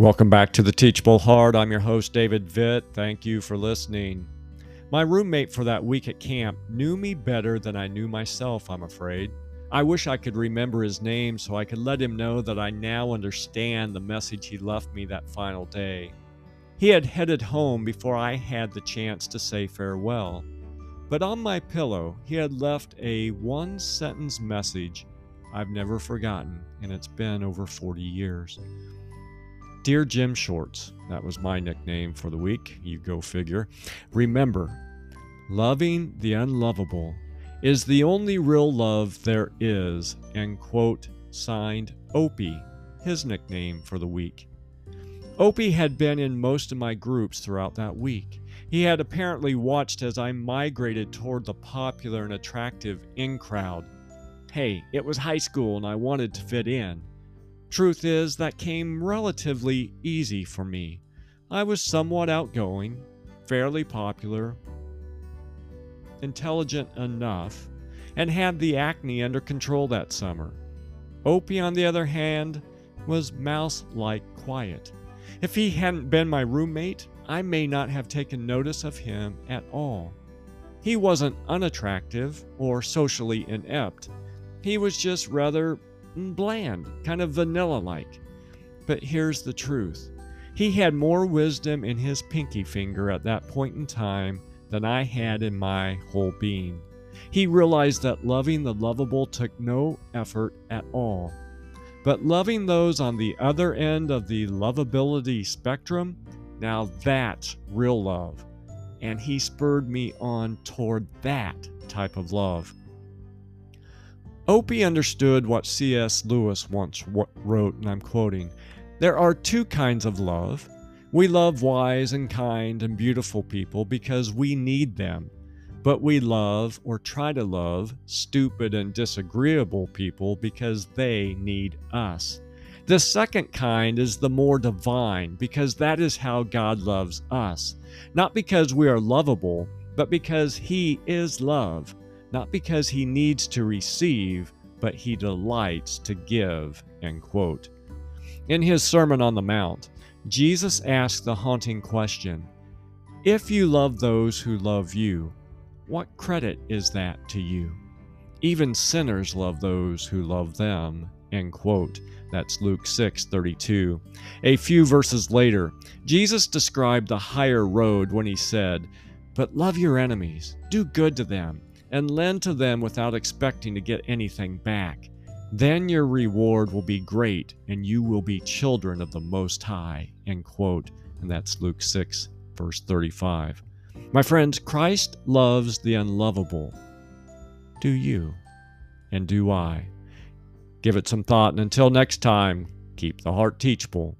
Welcome back to the Teachable Heart. I'm your host, David Vitt. Thank you for listening. My roommate for that week at camp knew me better than I knew myself, I'm afraid. I wish I could remember his name so I could let him know that I now understand the message he left me that final day. He had headed home before I had the chance to say farewell. But on my pillow, he had left a one sentence message I've never forgotten, and it's been over 40 years. Dear Jim Shorts, that was my nickname for the week, you go figure. Remember, loving the unlovable is the only real love there is, and quote, signed Opie, his nickname for the week. Opie had been in most of my groups throughout that week. He had apparently watched as I migrated toward the popular and attractive in crowd. Hey, it was high school and I wanted to fit in. Truth is, that came relatively easy for me. I was somewhat outgoing, fairly popular, intelligent enough, and had the acne under control that summer. Opie, on the other hand, was mouse like quiet. If he hadn't been my roommate, I may not have taken notice of him at all. He wasn't unattractive or socially inept. He was just rather bland, kind of vanilla like. But here's the truth he had more wisdom in his pinky finger at that point in time than I had in my whole being. He realized that loving the lovable took no effort at all. But loving those on the other end of the lovability spectrum, now that's real love. And he spurred me on toward that type of love. Opie understood what C.S. Lewis once wrote, and I'm quoting There are two kinds of love. We love wise and kind and beautiful people because we need them, but we love or try to love stupid and disagreeable people because they need us. The second kind is the more divine because that is how God loves us, not because we are lovable, but because He is love not because he needs to receive, but he delights to give. End quote. In his Sermon on the Mount, Jesus asked the haunting question If you love those who love you, what credit is that to you? Even sinners love those who love them. End quote. That's Luke 6 32. A few verses later, Jesus described the higher road when he said, But love your enemies, do good to them and lend to them without expecting to get anything back. Then your reward will be great, and you will be children of the Most High. End quote. And that's Luke 6, verse 35. My friends, Christ loves the unlovable. Do you? And do I? Give it some thought, and until next time, keep the heart teachable.